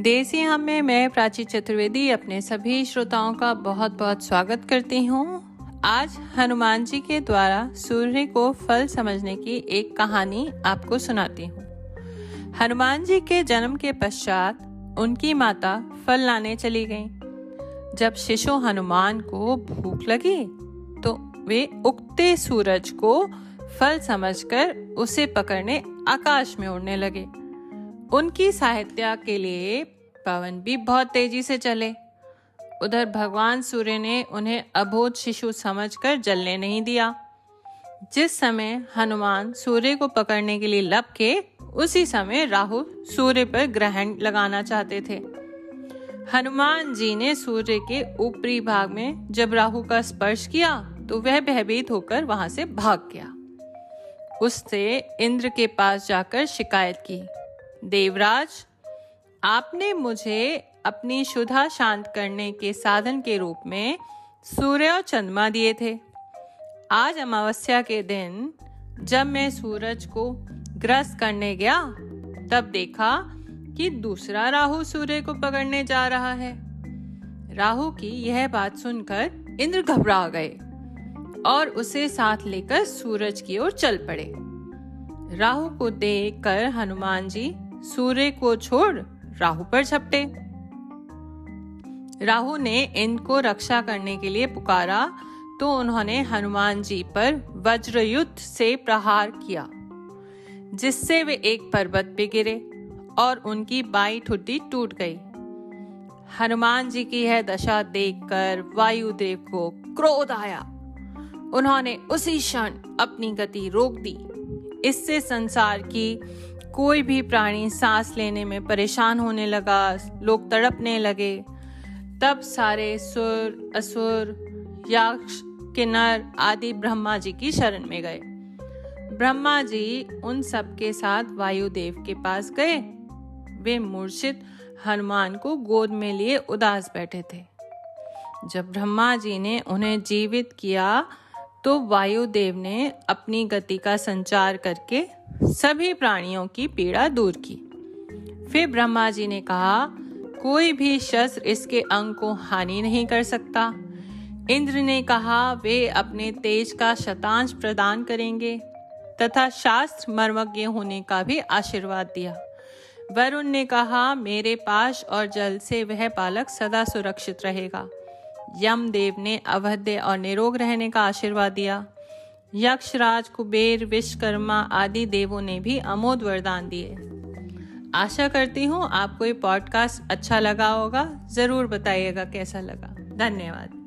देसी हम में मैं प्राची चतुर्वेदी अपने सभी श्रोताओं का बहुत बहुत स्वागत करती हूँ। आज हनुमान जी के द्वारा सूर्य को फल समझने की एक कहानी आपको सुनाती हूँ। हनुमान जी के जन्म के पश्चात उनकी माता फल लाने चली गईं। जब शिशु हनुमान को भूख लगी तो वे उगते सूरज को फल समझकर उसे पकड़ने आकाश में उड़ने लगे। उनकी सहायता के लिए पवन भी बहुत तेज़ी से चले। उधर भगवान सूर्य ने उन्हें अबोध शिशु समझकर जलने नहीं दिया। जिस समय हनुमान सूर्य को पकड़ने के लिए लपके उसी समय राहु सूर्य पर ग्रहण लगाना चाहते थे। हनुमान जी ने सूर्य के ऊपरी भाग में जब राहु का स्पर्श किया तो वह भयभीत होकर वहाँ से भाग गया। उससे इंद्र के पास जाकर शिकायत की। देवराज, आपने मुझे अपनी शुद्धा शांत करने के साधन के रूप में सूर्य और चंद्रमा दिए थे। आज अमावस्या के दिन, जब मैं सूरज को ग्रस्त करने गया, तब देखा कि दूसरा राहु सूर्य को पकड़ने जा रहा है। राहु की यह बात सुनकर इंद्र घबरा गए और उसे साथ लेकर सूरज की ओर चल पड़े। राहु को देखकर हनुमान जी सूर्य को छोड़ राहु पर झपटे। राहु ने इनको रक्षा करने के लिए पुकारा तो उन्होंने हनुमान जी पर वज्र युद्ध से प्रहार किया, जिससे वे एक पर्वत पे गिरे और उनकी बाई ठुड्डी टूट गई। हनुमान जी की यह दशा देखकर वायुदेव को क्रोध आया। उन्होंने उसी क्षण अपनी गति रोक दी। इससे संसार की कोई भी प्राणी सांस लेने में परेशान होने लगा, लोग तड़पने लगे। तब सारे सुर, असुर, यक्ष, किन्नर आदि ब्रह्मा जी की शरण में गए। ब्रह्मा जी उन सब के साथ वायुदेव के पास गए। वे मूर्छित हनुमान को गोद में लिए उदास बैठे थे। जब ब्रह्मा जी ने उन्हें जीवित किया तो वायुदेव ने अपनी गति का संचार करके सभी प्राणियों की पीड़ा दूर की। फिर ब्रह्मा जी ने कहा, कोई भी शस्त्र इसके अंग को हानि नहीं कर सकता। इंद्र ने कहा, वे अपने तेज का शतांश प्रदान करेंगे तथा शास्त्र मर्मज्ञ होने का भी आशीर्वाद दिया। वरुण ने कहा, मेरे पास और जल से वह पालक सदा सुरक्षित रहेगा। यमदेव ने अवध्य और निरोग रहने का आशीर्वाद दिया। यक्षराज, कुबेर, विश्वकर्मा आदि देवों ने भी अमोद वरदान दिए। आशा करती हूँ आपको ये पॉडकास्ट अच्छा लगा होगा। ज़रूर बताइएगा कैसा लगा। धन्यवाद।